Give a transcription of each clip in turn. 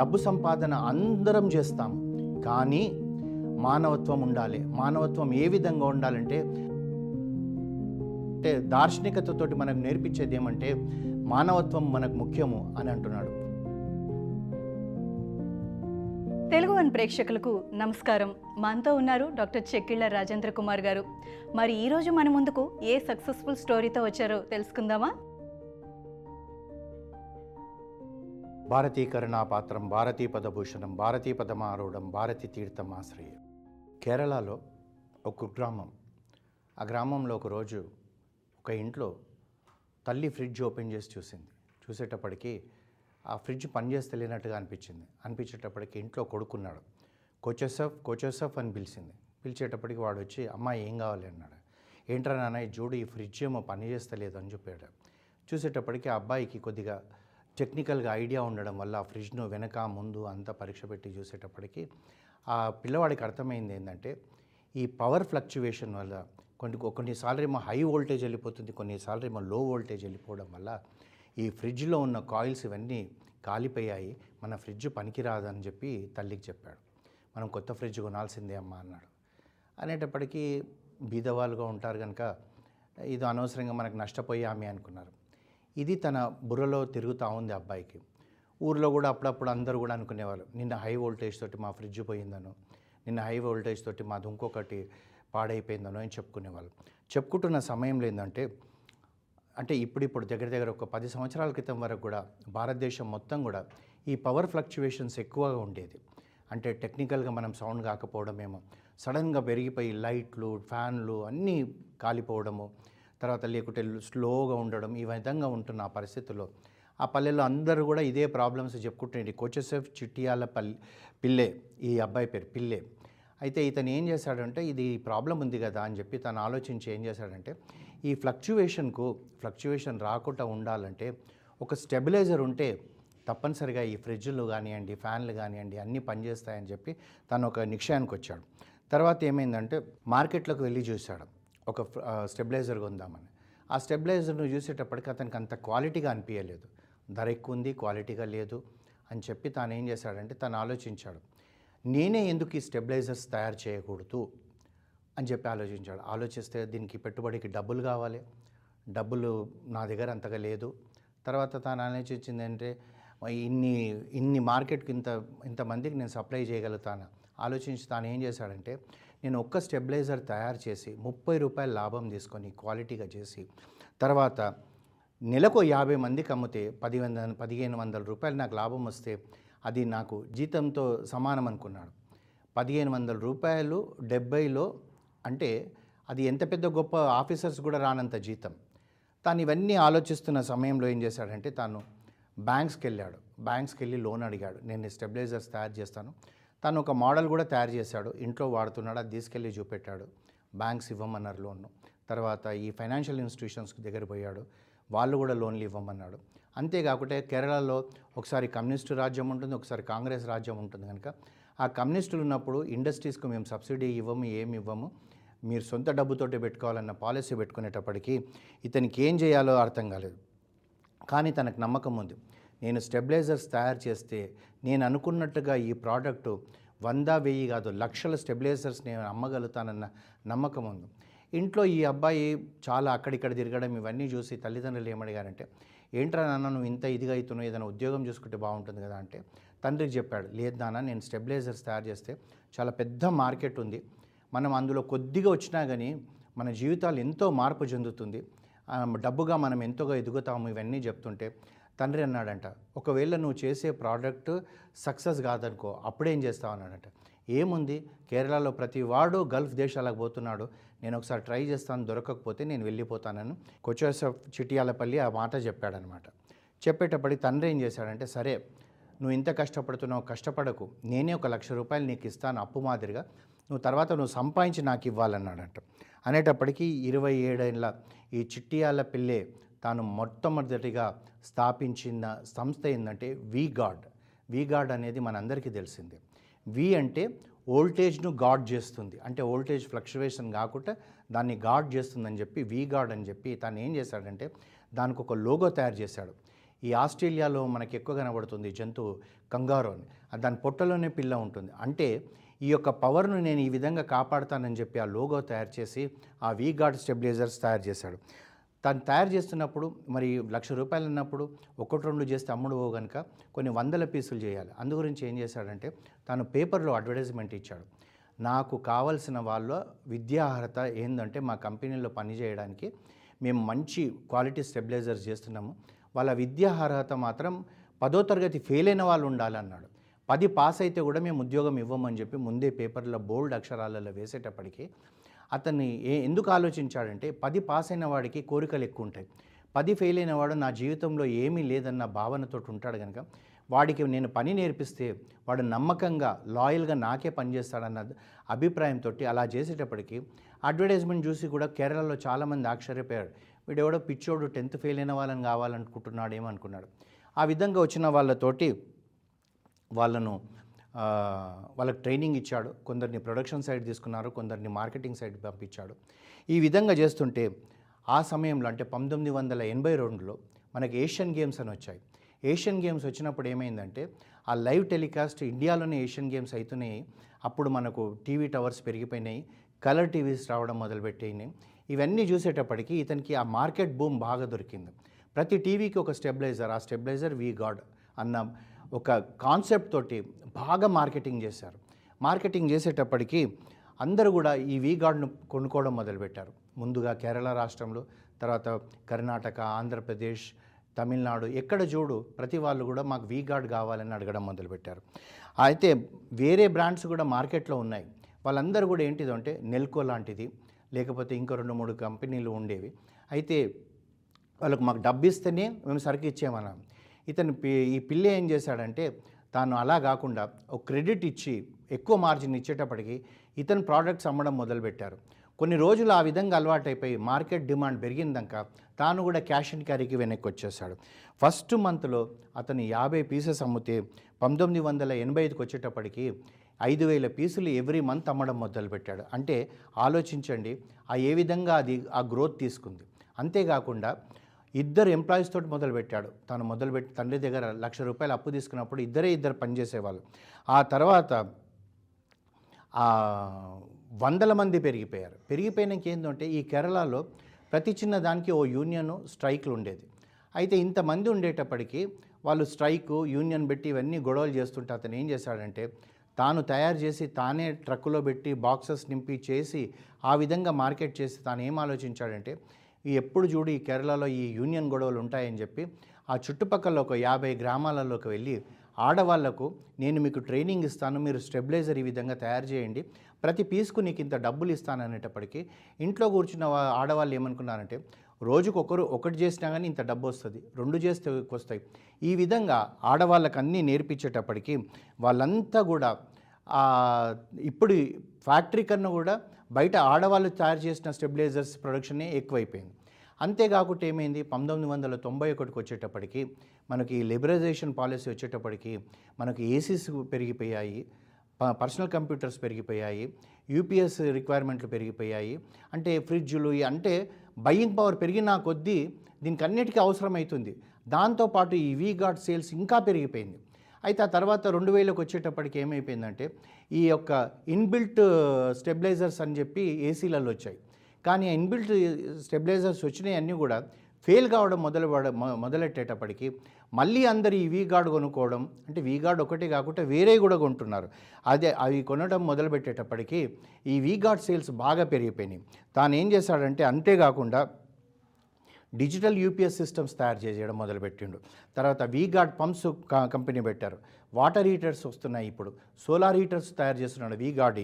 డబ్బు సంపాదన అందరం చేస్తాం. కానీ మానవత్వం ఉండాలి. మానవత్వం ఏ విధంగా ఉండాలంటే అంటే దార్శనికతతోటి మనకు నేర్పించేది ఏమంటే మానవత్వం మనకు ముఖ్యము అని అంటున్నాడు. తెలుగు వన్ ప్రేక్షకులకు నమస్కారం. మనతో ఉన్నారు డాక్టర్ చెక్కిళ్ళ రాజేంద్ర కుమార్ గారు. మరి ఈరోజు మన ముందుకు ఏ సక్సెస్ఫుల్ స్టోరీతో వచ్చారో తెలుసుకుందామా? భారతీకరణా పాత్రం భారతీ పదభూషణం భారతీ పదమారూఢం భారతీ తీర్థం ఆశ్రయం. కేరళలో ఒక గ్రామం ఆ గ్రామంలో ఒకరోజు ఒక ఇంట్లో తల్లి ఫ్రిడ్జ్ ఓపెన్ చేసి చూసింది. చూసేటప్పటికి ఆ ఫ్రిడ్జ్ పనిచేస్తలేనట్టుగా అనిపించింది. అనిపించేటప్పటికి ఇంట్లో కొడుకున్నాడు. కోచోసఫ్ కోచోసఫ్ అని పిలిచింది. పిలిచేటప్పటికి వాడు వచ్చి అమ్మాయి ఏం కావాలి? అన్నాడు. ఏంట్రా నాన్న ఈ చూడు ఈ ఫ్రిడ్జ్ ఏమో పనిచేస్తలేదు అని చెప్పాడు. చూసేటప్పటికి ఆ అబ్బాయికి కొద్దిగా టెక్నికల్గా ఐడియా ఉండడం వల్ల ఆ ఫ్రిడ్జ్ను వెనక ముందు అంతా పరీక్ష పెట్టి చూసేటప్పటికి ఆ పిల్లవాడికి అర్థమైంది ఏంటంటే ఈ పవర్ ఫ్లక్చువేషన్ వల్ల కొన్ని కొన్నిసార్లు ఏమో హై వోల్టేజ్ వెళ్ళిపోతుంది కొన్నిసార్లు ఏమో లో వోల్టేజ్ వెళ్ళిపోవడం వల్ల ఈ ఫ్రిడ్జ్లో ఉన్న కాయిల్స్ ఇవన్నీ కాలిపోయాయి మన ఫ్రిడ్జ్ పనికిరాదని చెప్పి తల్లికి చెప్పాడు. మనం కొత్త ఫ్రిడ్జ్ కొనాల్సిందే అమ్మా అన్నాడు. అనేటప్పటికీ బీదవాళ్ళుగా ఉంటారు కనుక ఇది అనవసరంగా మనకు నష్టపోయామి అనుకున్నారు. ఇది తన బుర్రలో తిరుగుతూ ఉంది అబ్బాయికి. ఊర్లో కూడా అప్పుడప్పుడు అందరూ కూడా అనుకునేవాళ్ళు నిన్న హై వోల్టేజ్ తోటి మా ఫ్రిడ్జ్ పోయిందను నిన్న హై వోల్టేజ్ తోటి మాది ఇంకొకటి పాడైపోయిందనో అని చెప్పుకునేవాళ్ళు. చెప్పుకుంటున్న సమయంలో ఏంటంటే అంటే ఇప్పుడిప్పుడు దగ్గర దగ్గర ఒక పది సంవత్సరాల క్రితం వరకు కూడా భారతదేశం మొత్తం కూడా ఈ పవర్ ఫ్లక్చువేషన్స్ ఎక్కువగా ఉండేది. అంటే టెక్నికల్గా మనం సౌండ్ కాకపోవడమేమో సడన్గా పెరిగిపోయి లైట్లు ఫ్యాన్లు అన్నీ కాలిపోవడము తర్వాత లేకుంటే స్లోగా ఉండడం ఈ విధంగా ఉంటున్న ఆ పరిస్థితుల్లో ఆ పల్లెల్లో అందరూ కూడా ఇదే ప్రాబ్లమ్స్ చెప్పుకుంటుండే కోచెసెఫ్ చిట్టియాల పల్లె పిల్లే ఈ అబ్బాయి పేరు పిల్లే. అయితే ఇతను ఏం చేశాడంటే ఇది ప్రాబ్లం ఉంది కదా అని చెప్పి తను ఆలోచించి ఏం చేశాడంటే ఈ ఫ్లక్చువేషన్కు ఫ్లక్చువేషన్ రాకుండా ఉండాలంటే ఒక స్టెబిలైజర్ ఉంటే తప్పనిసరిగా ఈ ఫ్రిడ్జ్లు కానివ్వండి ఫ్యాన్లు కానివ్వండి అన్నీ పనిచేస్తాయని చెప్పి తను ఒక నిక్షయానికి వచ్చాడు. తర్వాత ఏమైందంటే మార్కెట్లోకి వెళ్ళి చూశాడు. ఒక స్టెబిలైజర్ కొందామని. ఆ స్టెబిలైజర్ను చూసేటప్పటికి అతనికి అంత క్వాలిటీగా అనిపించలేదు ధర ఎక్కువ ఉంది క్వాలిటీగా లేదు అని చెప్పి తాను ఏం చేశాడంటే తను ఆలోచించాడు. నేనే ఎందుకు ఈ స్టెబిలైజర్స్ తయారు చేయకూడదు అని చెప్పి ఆలోచించాడు. ఆలోచిస్తే దీనికి పెట్టుబడికి డబ్బులు కావాలి. డబ్బులు నా దగ్గర అంతగా లేదు. తర్వాత తాను ఆలోచించింది అంటే ఇన్ని ఇన్ని మార్కెట్కి ఇంత ఇంతమందికి నేను సప్లై చేయగలుగుతాను? ఆలోచించి తాను ఏం చేశాడంటే నేను ఒక్క స్టెబిలైజర్ తయారు చేసి ముప్పై రూపాయల లాభం తీసుకొని క్వాలిటీగా చేసి తర్వాత నెలకు యాభై మందికి అమ్మితే పది వంద పదిహేను వందల రూపాయలు నాకు లాభం వస్తే అది నాకు జీతంతో సమానం అనుకున్నాడు. పదిహేను వందల రూపాయలు డెబ్బైలో అంటే అది ఎంత పెద్ద గొప్ప ఆఫీసర్స్ కూడా రానంత జీతం. తాను ఇవన్నీ ఆలోచిస్తున్న సమయంలో ఏం చేశాడంటే తాను బ్యాంక్స్కి వెళ్ళాడు. బ్యాంక్స్కి వెళ్ళి లోన్ అడిగాడు. నేను స్టెబిలైజర్స్ తయారు చేస్తాను. తను ఒక మోడల్ కూడా తయారు చేశాడు. ఇంట్లో వాడుతున్నాడు అది తీసుకెళ్ళి చూపెట్టాడు. బ్యాంక్స్ ఇవ్వమన్నారు లోన్ తర్వాత ఈ ఫైనాన్షియల్ ఇన్స్టిట్యూషన్స్ దగ్గర పోయాడు. వాళ్ళు కూడా లోన్లు ఇవ్వమన్నాడు. అంతేకాకుండా కేరళలో ఒకసారి కమ్యూనిస్టు రాజ్యం ఉంటుంది ఒకసారి కాంగ్రెస్ రాజ్యం ఉంటుంది కనుక ఆ కమ్యూనిస్టులు ఉన్నప్పుడు ఇండస్ట్రీస్కు మేము సబ్సిడీ ఇవ్వము ఏమి ఇవ్వము మీరు సొంత డబ్బుతోటి పెట్టుకోవాలన్న పాలసీ పెట్టుకునేటప్పటికీ ఇతనికి ఏం చేయాలో అర్థం కాలేదు. కానీ తనకు నమ్మకం ఉంది. నేను స్టెబిలైజర్స్ తయారు చేస్తే నేను అనుకున్నట్టుగా ఈ ప్రోడక్ట్ వంద వెయ్యి కాదు లక్షల స్టెబిలైజర్స్ నేను అమ్మగలుగుతానన్న నమ్మకం ఉంది. ఇంట్లో ఈ అబ్బాయి చాలా అక్కడిక్కడ తిరగడం ఇవన్నీ చూసి తల్లిదండ్రులు ఏమడిగారంటే ఏంట్రా నాన్న నువ్వు ఇంత ఇదిగా అవుతున్నావు ఏదైనా ఉద్యోగం చూసుకుంటే బాగుంటుంది కదా అంటే తండ్రికి చెప్పాడు లేదు నాన్న నేను స్టెబిలైజర్స్ తయారు చేస్తే చాలా పెద్ద మార్కెట్ ఉంది. మనం అందులో కొద్దిగా వచ్చినా కానీ మన జీవితాలు ఎంతో మార్పు చెందుతుంది. డబ్బుగా మనం ఎంతోగా ఎదుగుతాము ఇవన్నీ చెప్తుంటే తండ్రి అన్నాడంట ఒకవేళ నువ్వు చేసే ప్రోడక్ట్ సక్సెస్ కాదనుకో అప్పుడేం చేస్తావు? అన్నాడంట. ఏముంది? కేరళలో ప్రతి వాడు గల్ఫ్ దేశాలకు పోతున్నాడు. నేను ఒకసారి ట్రై చేస్తాను దొరకకపోతే నేను వెళ్ళిపోతానని కొచ్చేస చిటియాలపల్లి ఆ మాట చెప్పాడనమాట. చెప్పేటప్పటికి తండ్రి ఏం చేశాడంటే సరే నువ్వు ఇంత కష్టపడుతున్నావు కష్టపడకు. నేనే ఒక లక్ష రూపాయలు నీకు ఇస్తాను అప్పు మాదిరిగా. నువ్వు తర్వాత నువ్వు సంపాదించి నాకు ఇవ్వాలన్నాడంట. అనేటప్పటికీ ఇరవై ఏడేళ్ళ ఈ చిట్టియాల పిల్లే తాను మొట్టమొదటిగా స్థాపించిన సంస్థ ఏంటంటే వి గాడ్. వి గాడ్ అనేది మనందరికీ తెలిసిందే. వి అంటే ఓల్టేజ్ను గాడ్ చేస్తుంది. అంటే ఓల్టేజ్ ఫ్లక్చువేషన్ కాకుండా దాన్ని గాడ్ చేస్తుందని చెప్పి వి గాడ్ అని చెప్పి తాను ఏం చేశాడంటే దానికి ఒక లోగో తయారు చేశాడు. ఈ ఆస్ట్రేలియాలో మనకి ఎక్కువ కనబడుతుంది జంతువు కంగారో అని. దాని పొట్టలోనే పిల్ల ఉంటుంది. అంటే ఈ యొక్క పవర్ను నేను ఈ విధంగా కాపాడుతానని చెప్పి ఆ లోగో తయారు చేసి ఆ వీ గాడ్ స్టెబిలైజర్స్ తయారు చేశాడు. తను తయారు చేస్తున్నప్పుడు మరి లక్ష రూపాయలు అన్నప్పుడు ఒకటి రెండు చేస్తే అమ్ముడు పో కనుక కొన్ని వందల పీసులు చేయాలి. అందు గురించి ఏం చేశాడంటే తను పేపర్లో అడ్వర్టైజ్మెంట్ ఇచ్చాడు. నాకు కావలసిన వాళ్ళ విద్యా అర్హత ఏంటంటే మా కంపెనీలో పనిచేయడానికి మేము మంచి క్వాలిటీ స్టెబిలైజర్స్ చేస్తున్నాము. వాళ్ళ విద్యా అర్హత మాత్రం పదో తరగతి ఫెయిల్ అయిన వాళ్ళు ఉండాలన్నాడు పది పాస్ అయితే కూడా మేము ఉద్యోగం ఇవ్వమని చెప్పి ముందే పేపర్లో బోల్డ్ అక్షరాలలో వేసేటప్పటికీ అతన్ని ఏ ఎందుకు ఆలోచించాడంటే పది పాస్ అయిన వాడికి కోరికలు ఎక్కువ ఉంటాయి పది ఫెయిల్ అయిన వాడు నా జీవితంలో ఏమీ లేదన్న భావనతో ఉంటాడు కనుక వాడికి నేను పని నేర్పిస్తే వాడు నమ్మకంగా లాయల్గా నాకే పనిచేస్తాడన్న అభిప్రాయంతో అలా చేసేటప్పటికి అడ్వర్టైజ్మెంట్ చూసి కూడా కేరళలో చాలామంది ఆశ్చర్యపోయాడు వీడెవడో పిచ్చోడు టెన్త్ ఫెయిల్ అయిన వాళ్ళని కావాలనుకుంటున్నాడేమో అనుకున్నాడు. ఆ విధంగా వచ్చిన వాళ్ళతోటి వాళ్ళను వాళ్ళకి ట్రైనింగ్ ఇచ్చాడు. కొందరిని ప్రొడక్షన్ సైడ్ తీసుకున్నారు కొందరిని మార్కెటింగ్ సైడ్ పంపించాడు. ఈ విధంగా చేస్తుంటే ఆ సమయంలో అంటే పంతొమ్మిది వందల ఎనభై రెండులో మనకి ఏషియన్ గేమ్స్ అని వచ్చాయి. ఏషియన్ గేమ్స్ వచ్చినప్పుడు ఏమైందంటే ఆ లైవ్ టెలికాస్ట్ ఇండియాలోనే ఏషియన్ గేమ్స్ అవుతున్నాయి అప్పుడు మనకు టీవీ టవర్స్ పెరిగిపోయినాయి. కలర్ టీవీస్ రావడం మొదలుపెట్టినాయి ఇవన్నీ చూసేటప్పటికి ఇతనికి ఆ మార్కెట్ బూమ్ బాగా దొరికింది. ప్రతి టీవీకి ఒక స్టెబిలైజర్ ఆ స్టెబిలైజర్ వీ గాడ్ అన్న ఒక కాన్సెప్ట్ తోటి బాగా మార్కెటింగ్ చేశారు. మార్కెటింగ్ చేసేటప్పటికి అందరూ కూడా ఈ వీ గార్డ్ను కొనుక్కోవడం మొదలుపెట్టారు. ముందుగా కేరళ రాష్ట్రంలో తర్వాత కర్ణాటక ఆంధ్రప్రదేశ్ తమిళనాడు ఎక్కడ చూడు ప్రతి వాళ్ళు కూడా మాకు వీ గార్డ్ కావాలని అడగడం మొదలుపెట్టారు. అయితే వేరే బ్రాండ్స్ కూడా మార్కెట్లో ఉన్నాయి. వాళ్ళందరూ కూడా ఏంటిదంటే నెల్కో లాంటిది లేకపోతే ఇంకో రెండు మూడు కంపెనీలు ఉండేవి. అయితే వాళ్ళకు మాకు డబ్బు ఇస్తేనే మేము సరికి ఇచ్చేమన్నాం ఇతను పి- ఈ పిల్ల ఏం చేశాడంటే తాను అలా కాకుండా ఒక క్రెడిట్ ఇచ్చి ఎక్కువ మార్జిన్ ఇచ్చేటప్పటికి ఇతను ప్రోడక్ట్స్ అమ్మడం మొదలుపెట్టారు. కొన్ని రోజులు ఆ విధంగా అలవాటైపోయి మార్కెట్ డిమాండ్ పెరిగిందాక తాను కూడా క్యాష్ అండ్ క్యారీకి వెనక్కి వచ్చేసాడు ఫస్ట్ మంత్లో అతను యాభై పీసెస్ అమ్మితే పంతొమ్మిది వందల ఎనభై ఐదుకి వచ్చేటప్పటికి ఐదు వేల పీసులు ఎవ్రీ మంత్ అమ్మడం మొదలుపెట్టాడు. అంటే ఆలోచించండి ఆ ఏ విధంగా అది ఆ గ్రోత్ తీసుకుంది. అంతేకాకుండా ఇద్దరు ఎంప్లాయీస్ తోటి మొదలుపెట్టాడు. తను మొదలుపెట్టి తండ్రి దగ్గర లక్ష రూపాయలు అప్పు తీసుకున్నప్పుడు ఇద్దరే ఇద్దరు పనిచేసేవాళ్ళు. ఆ తర్వాత వందల మంది పెరిగిపోయారు. పెరిగిపోయినాక ఏంటంటే ఈ కేరళలో ప్రతి చిన్న దానికి ఓ యూనియన్ స్ట్రైక్లు ఉండేది. అయితే ఇంతమంది ఉండేటప్పటికీ వాళ్ళు స్ట్రైకు యూనియన్ పెట్టి ఇవన్నీ గొడవలు చేస్తుంటే అతను ఏం చేశాడంటే తాను తయారు చేసి తానే ట్రక్కులో పెట్టి బాక్సెస్ నింపి చేసి ఆ విధంగా మార్కెట్ చేసి తాను ఏం ఆలోచించాడంటే ఈ ఎప్పుడు చూడు ఈ కేరళలో ఈ యూనియన్ గొడవలు ఉంటాయని చెప్పి ఆ చుట్టుపక్కల ఒక యాభై గ్రామాలలోకి వెళ్ళి ఆడవాళ్ళకు నేను మీకు ట్రైనింగ్ ఇస్తాను మీరు స్టెబిలైజర్ ఈ విధంగా తయారు చేయండి ప్రతి పీస్కు నీకు ఇంత డబ్బులు ఇస్తాను అనేటప్పటికీ ఇంట్లో కూర్చున్న ఆడవాళ్ళు ఏమనుకున్నారంటే రోజుకు ఒకరు ఒకటి చేసినా కానీ ఇంత డబ్బు వస్తుంది రెండు చేస్తే వస్తాయి ఈ విధంగా ఆడవాళ్ళకు అన్నీ నేర్పించేటప్పటికీ వాళ్ళంతా కూడా ఇప్పుడు ఫ్యాక్టరీ కన్నా కూడా బయట ఆడవాళ్ళు తయారు చేసిన స్టెబిలైజర్స్ ప్రొడక్షనే ఎక్కువైపోయింది. అంతేకాకుండా ఏమైంది? పంతొమ్మిది వందల తొంభై ఒకటికి వచ్చేటప్పటికి మనకి లిబరైజేషన్ పాలసీ వచ్చేటప్పటికి మనకి ఏసీస్ పెరిగిపోయాయి ప- పర్సనల్ కంప్యూటర్స్ పెరిగిపోయాయి యూపీఎస్ రిక్వైర్మెంట్లు పెరిగిపోయాయి. అంటే ఫ్రిడ్జ్లు అంటే బయ్యింగ్ పవర్ పెరిగిన కొద్దీ దీనికి అన్నిటికీ అవసరమవుతుంది దాంతోపాటు ఈ వీ గార్డ్ సేల్స్ ఇంకా పెరిగిపోయింది. అయితే ఆ తర్వాత రెండు వేలకు వచ్చేటప్పటికి ఏమైపోయిందంటే ఈ యొక్క ఇన్బిల్ట్ స్టెబిలైజర్స్ అని చెప్పి ఏసీలలో వచ్చాయి. కానీ ఆ ఇన్బిల్ట్ స్టెబిలైజర్స్ వచ్చినాయన్నీ కూడా ఫెయిల్ కావడం మొదలు మొదలెట్టేటప్పటికి మళ్ళీ అందరు ఈ వీ గార్డ్ కొనుక్కోవడం అంటే వీ గార్డ్ ఒకటే కాకుండా వేరే కూడా కొంటున్నారు. అదే అవి కొనడం మొదలుపెట్టేటప్పటికి ఈ వీ గార్డ్ సేల్స్ బాగా పెరిగిపోయినాయి. తాను ఏం చేశాడంటే అంతేకాకుండా డిజిటల్ యూపీఎస్ సిస్టమ్స్ తయారు చేయడం మొదలుపెట్టిండు. తర్వాత వీగార్డ్ పంప్స్ క- కంపెనీ పెట్టారు. వాటర్ హీటర్స్ వస్తున్నాయి ఇప్పుడు. సోలార్ హీటర్స్ తయారు చేస్తున్నాడు Vguard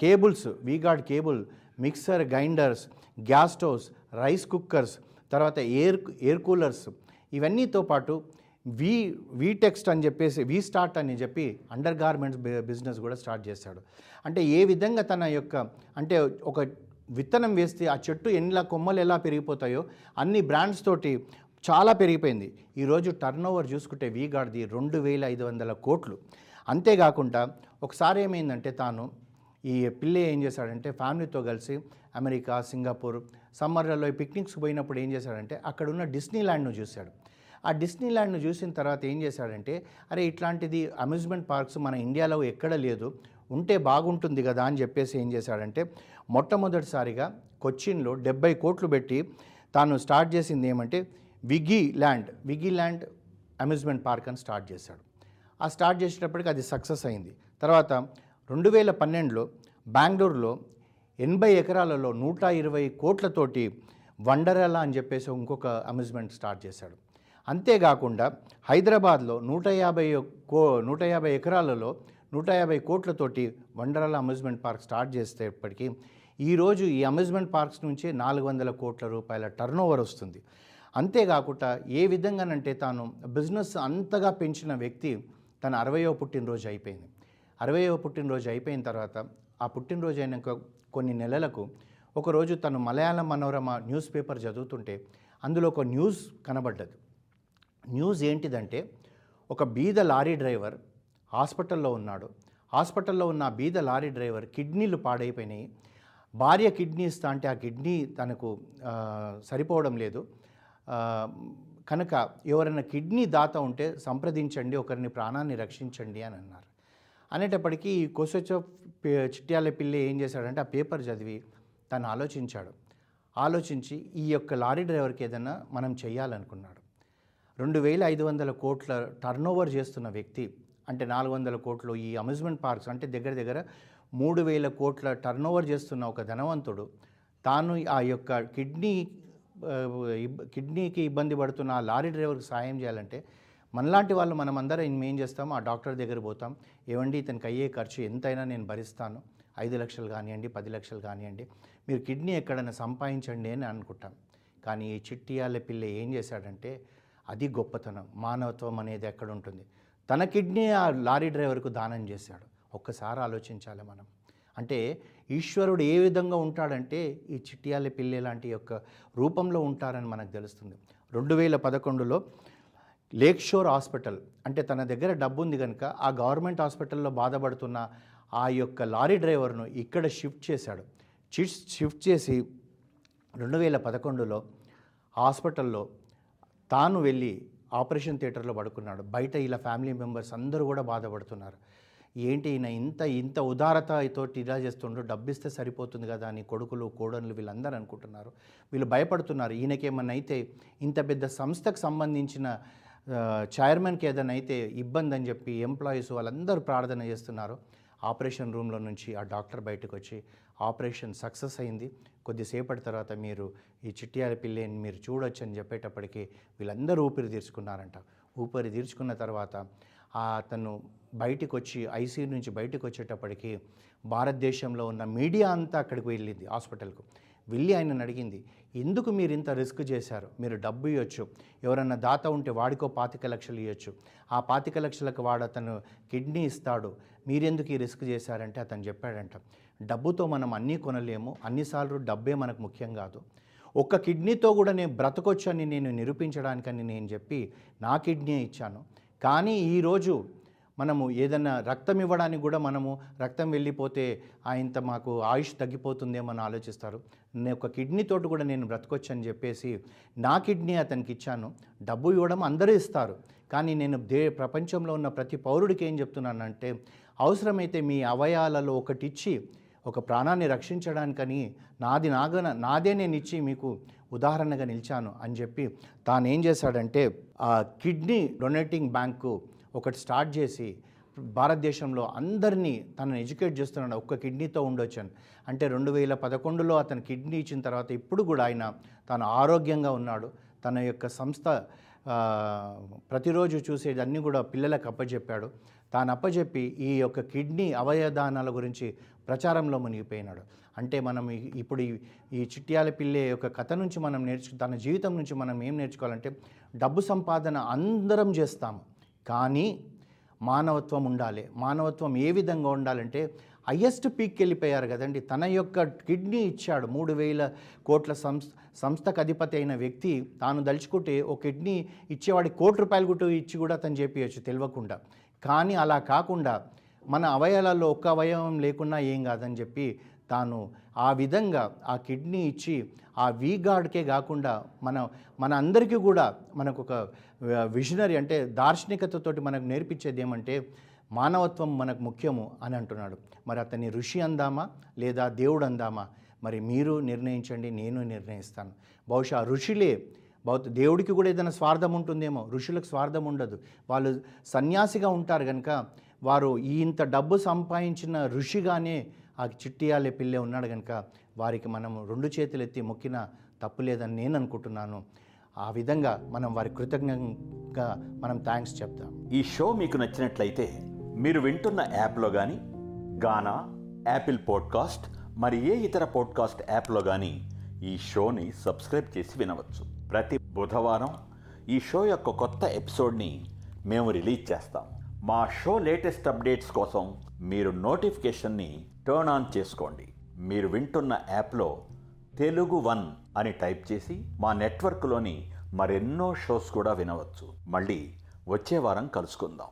cables Vguard cable mixer grinders gas stoves rice cookers తర్వాత ఎయిర్ ఎయిర్ కూలర్స్ ఇవన్నీతో పాటు వి వీటెక్స్ట్ అని చెప్పేసి వి స్టార్ట్ అని చెప్పి అండర్ గార్మెంట్స్ బిజినెస్ కూడా స్టార్ట్ చేశాడు అంటే ఏ విధంగా తన యొక్క అంటే ఒక విత్తనం వేస్తే ఆ చెట్టు ఎన్ని కొమ్మలు ఎలా పెరిగిపోతాయో అన్ని బ్రాండ్స్ తోటి చాలా పెరిగిపోయింది. ఈరోజు టర్న్ ఓవర్ చూసుకుంటే వీగాడ్ది రెండు వేల ఐదు వందల కోట్లు. అంతేకాకుండా ఒకసారి ఏమైందంటే తాను ఈ పిల్ల ఏం చేశాడంటే ఫ్యామిలీతో కలిసి అమెరికా సింగపూర్ సమ్మర్లలో పిక్నిక్స్ పోయినప్పుడు ఏం చేశాడంటే అక్కడ ఉన్న డిస్నీ ల్యాండ్ను చూశాడు. ఆ డిస్నీ ల్యాండ్ను చూసిన తర్వాత ఏం చేశాడంటే అరే ఇట్లాంటిది అమ్యూజ్మెంట్ పార్క్స్ మన ఇండియాలో ఎక్కడ లేదు. ఉంటే బాగుంటుంది కదా అని చెప్పేసి ఏం చేశాడంటే మొట్టమొదటిసారిగా కొచ్చిన్లో డెబ్బై కోట్లు పెట్టి తాను స్టార్ట్ చేసింది ఏమంటే Veegaland Veegaland amusement park అని స్టార్ట్ చేశాడు. ఆ స్టార్ట్ చేసేటప్పటికి అది సక్సెస్ అయింది. తర్వాత రెండు వేల పన్నెండులో బెంగళూరులో ఎనభై ఎకరాలలో నూట ఇరవై కోట్లతోటి వండరలా అని చెప్పేసి ఇంకొక అమ్యూజ్మెంట్ స్టార్ట్ చేశాడు. అంతేకాకుండా హైదరాబాద్లో నూట యాభై కో నూట యాభై ఎకరాలలో నూట యాభై కోట్లతోటి వండరలా అమ్యూజ్మెంట్ పార్క్ స్టార్ట్ చేసేటప్పటికీ ఈరోజు ఈ అమ్యూజ్మెంట్ పార్క్స్ నుంచే నాలుగు వందల కోట్ల రూపాయల టర్న్ వస్తుంది. అంతేకాకుండా ఏ విధంగానంటే తాను బిజినెస్ అంతగా పెంచిన వ్యక్తి తన అరవయో పుట్టినరోజు అయిపోయింది. అరవయో పుట్టినరోజు అయిపోయిన తర్వాత ఆ పుట్టినరోజు అయినాక కొన్ని నెలలకు ఒకరోజు తను మలయాళం మనోరమ న్యూస్ పేపర్ చదువుతుంటే అందులో ఒక న్యూస్ కనబడ్డది. న్యూస్ ఏంటిదంటే ఒక బీద లారీ డ్రైవర్ హాస్పిటల్లో ఉన్నాడు. హాస్పిటల్లో ఉన్న బీద లారీ డ్రైవర్ కిడ్నీలు పాడైపోయినాయి. భార్య కిడ్నీ ఇస్తా అంటే ఆ కిడ్నీ తనకు సరిపోవడం లేదు. కనుక ఎవరైనా కిడ్నీ దాత ఉంటే సంప్రదించండి ఒకరిని ప్రాణాన్ని రక్షించండి అని అన్నారు. అనేటప్పటికీ ఈ కొసొచ్చో చిట్యాల పిల్లి ఏం చేశాడంటే ఆ పేపర్ చదివి తను ఆలోచించాడు. ఆలోచించి ఈ యొక్క లారీ డ్రైవర్కి ఏదైనా మనం చేయాలనుకున్నాడు. రెండు వేల ఐదు వందల కోట్ల టర్నోవర్ చేస్తున్న వ్యక్తి అంటే నాలుగు వందల కోట్లు ఈ అమ్యూజ్మెంట్ పార్క్స్ అంటే దగ్గర దగ్గర మూడు వేల కోట్ల టర్న్ ఓవర్ చేస్తున్న ఒక ధనవంతుడు. తాను ఆ యొక్క కిడ్నీ కిడ్నీకి ఇబ్బంది పడుతున్న ఆ లారీ డ్రైవర్కి సాయం చేయాలంటే మనలాంటి వాళ్ళు మనం అందరం ఏం చేస్తాం? ఆ డాక్టర్ దగ్గర పోతాం. ఏమండి ఇతనికి అయ్యే ఖర్చు ఎంతైనా నేను భరిస్తాను. ఐదు లక్షలు కానివ్వండి పది లక్షలు కానివ్వండి. మీరు కిడ్నీ ఎక్కడైనా సంపాదించండి అని అనుకుంటాం. కానీ ఈ చిట్టియాల పిల్ల ఏం చేశాడంటే అది గొప్పతనం. మానవత్వం అనేది ఎక్కడ ఉంటుంది? తన కిడ్నీ ఆ లారీ డ్రైవర్కు దానం చేశాడు. ఒక్కసారి ఆలోచించాలి మనం. అంటే ఈశ్వరుడు ఏ విధంగా ఉంటాడంటే ఈ చిట్యాల పిల్లి లాంటి యొక్క రూపంలో ఉంటారని మనకు తెలుస్తుంది. రెండు వేల పదకొండులో లేక్ షోర్ హాస్పిటల్ అంటే తన దగ్గర డబ్బు ఉంది కనుక ఆ గవర్నమెంట్ హాస్పిటల్లో బాధపడుతున్న ఆ యొక్క లారీ డ్రైవర్ను ఇక్కడ షిఫ్ట్ చేశాడు. షిఫ్ట్ చేసి రెండు వేల పదకొండులో హాస్పిటల్లో తాను వెళ్ళి ఆపరేషన్ థియేటర్లో పడుకున్నాడు. బయట ఇలా ఫ్యామిలీ మెంబర్స్ అందరూ కూడా బాధపడుతున్నారు. ఏంటి ఈయన ఇంత ఇంత ఉదారతతో ఇలా చేస్తుండ్రు డబ్బిస్తే సరిపోతుంది కదా అని కొడుకులు కోడన్లు వీళ్ళందరూ అనుకుంటున్నారు. వీళ్ళు భయపడుతున్నారు. ఈయనకేమన్నా అయితే ఇంత పెద్ద సంస్థకు సంబంధించిన చైర్మన్కి ఏదైనా అయితే ఇబ్బంది అని చెప్పి ఎంప్లాయీస్ వాళ్ళందరూ ప్రార్థన చేస్తున్నారు. ఆపరేషన్ రూమ్లో నుంచి ఆ డాక్టర్ బయటకు వచ్చి ఆపరేషన్ సక్సెస్ అయింది. కొద్దిసేపటి తర్వాత మీరు ఈ చిట్యాల పిల్లిని మీరు చూడొచ్చు అని చెప్పేటప్పటికీ వీళ్ళందరూ ఊపిరి తీర్చుకున్నారంట. ఊపిరి తీర్చుకున్న తర్వాత అతను బయటికి వచ్చి ఐసీయూ నుంచి బయటకు వచ్చేటప్పటికి భారతదేశంలో ఉన్న మీడియా అంతా అక్కడికి వెళ్ళింది హాస్పిటల్కు. వెళ్ళి ఆయనను అడిగింది ఎందుకు మీరు ఇంత రిస్క్ చేశారు? మీరు డబ్బు ఇవ్వచ్చు ఎవరన్నా దాత ఉంటే వాడికో పాతిక లక్షలు ఇవ్వచ్చు ఆ పాతిక లక్షలకు వాడు అతను కిడ్నీ ఇస్తాడు. మీరెందుకు ఈ రిస్క్ చేశారంటే అతను చెప్పాడంట డబ్బుతో మనం అన్నీ కొనలేము. అన్నిసార్లు డబ్బే మనకు ముఖ్యం కాదు. ఒక్క కిడ్నీతో కూడా నేను బ్రతకొచ్చని నేను నిరూపించడానికని నేను చెప్పి నా కిడ్నీ ఇచ్చాను. కానీ ఈరోజు మనము ఏదైనా రక్తం ఇవ్వడానికి కూడా మనము రక్తం వెళ్ళిపోతే ఇంత మాకు ఆయుష్ తగ్గిపోతుందేమో అని ఆలోచిస్తారు. నేను ఒక కిడ్నీ తోటి కూడా నేను బ్రతకొచ్చని చెప్పేసి నా కిడ్నీ అతనికి ఇచ్చాను. డబ్బు ఇవ్వడం అందరూ ఇస్తారు. కానీ నేను దే ప్రపంచంలో ఉన్న ప్రతి పౌరుడికి ఏం చెప్తున్నానంటే అవసరమైతే మీ అవయాలలో ఒకటి ఇచ్చి ఒక ప్రాణాన్ని రక్షించడానికని నాది నాగన నాదే నేను ఇచ్చి మీకు ఉదాహరణగా నిలిచాను అని చెప్పి తాను ఏం చేశాడంటే ఆ కిడ్నీ డొనేటింగ్ బ్యాంకు ఒకటి స్టార్ట్ చేసి భారతదేశంలో అందరినీ తనను ఎడ్యుకేట్ చేస్తున్నాడు. ఒక్క కిడ్నీతో ఉండొచ్చాను. అంటే రెండు వేల పదకొండులో అతను కిడ్నీ ఇచ్చిన తర్వాత ఇప్పుడు కూడా ఆయన తాను ఆరోగ్యంగా ఉన్నాడు. తన యొక్క సంస్థ ప్రతిరోజు చూసేదన్నీ కూడా పిల్లలకు అప్పచెప్పాడు తాను అప్పచెప్పి ఈ యొక్క కిడ్నీ అవయదానాల గురించి ప్రచారంలో మునిగిపోయినాడు. అంటే మనం ఇప్పుడు ఈ చిట్యాల పిల్లే యొక్క కథ నుంచి మనం నేర్చు తన జీవితం నుంచి మనం ఏం నేర్చుకోవాలంటే డబ్బు సంపాదన అందరం చేస్తాము. కానీ మానవత్వం ఉండాలి. మానవత్వం ఏ విధంగా ఉండాలంటే హయ్యెస్ట్ పీక్కి వెళ్ళిపోయారు కదండి. తన యొక్క కిడ్నీ ఇచ్చాడు. మూడు వేల కోట్ల సంస్థ సంస్థకు అధిపతి అయిన వ్యక్తి తాను దలుచుకుంటే ఓ కిడ్నీ ఇచ్చేవాడి కోటి రూపాయలు గుట్టు ఇచ్చి కూడా తను చెప్పేయచ్చు తెలియకుండా కానీ అలా కాకుండా మన అవయవాలలో ఒక్క అవయవం లేకున్నా ఏం కాదని చెప్పి తాను ఆ విధంగా ఆ కిడ్నీ ఇచ్చి ఆ వీ గాడ్కే కాకుండా మన మన అందరికీ కూడా మనకు ఒక విజనరీ అంటే దార్శనికతతోటి మనకు నేర్పించేది ఏమంటే మానవత్వం మనకు ముఖ్యము అని అంటున్నాడు. మరి అతన్ని ఋషి అందామా లేదా దేవుడు అందామా? మరి మీరు నిర్ణయించండి నేను నిర్ణయిస్తాను. బహుశా ఋషులే బౌద్ధ దేవుడికి కూడా ఏదైనా స్వార్థం ఉంటుందేమో ఋషులకు స్వార్థం ఉండదు. వాళ్ళు సన్యాసిగా ఉంటారు కనుక వారు ఈ ఇంత డబ్బు సంపాదించిన ఋషిగానే ఆ చిట్టియాలే పిల్లే ఉన్నాడు కనుక వారికి మనం రెండు చేతులు ఎత్తి మొక్కిన తప్పు లేదని నేను అనుకుంటున్నాను. ఆ విధంగా మనం వారి కృతజ్ఞంగా మనం థ్యాంక్స్ చెప్తాం. ఈ షో మీకు నచ్చినట్లయితే మీరు వింటున్న యాప్లో కానీ గానా యాపిల్ పాడ్కాస్ట్ మరి ఏ ఇతర పాడ్కాస్ట్ యాప్లో కానీ ఈ షోని సబ్స్క్రైబ్ చేసి వినవచ్చు. ప్రతి బుధవారం ఈ షో యొక్క కొత్త ఎపిసోడ్ని మేము రిలీజ్ చేస్తాం. మా షో లేటెస్ట్ అప్డేట్స్ కోసం మీరు నోటిఫికేషన్ని టర్న్ ఆన్ చేసుకోండి. మీరు వింటున్న యాప్లో తెలుగు వన్ అని టైప్ చేసి మా నెట్వర్క్లోని మరెన్నో షోస్ కూడా వినవచ్చు. మళ్ళీ వచ్చే వారం కలుసుకుందాం.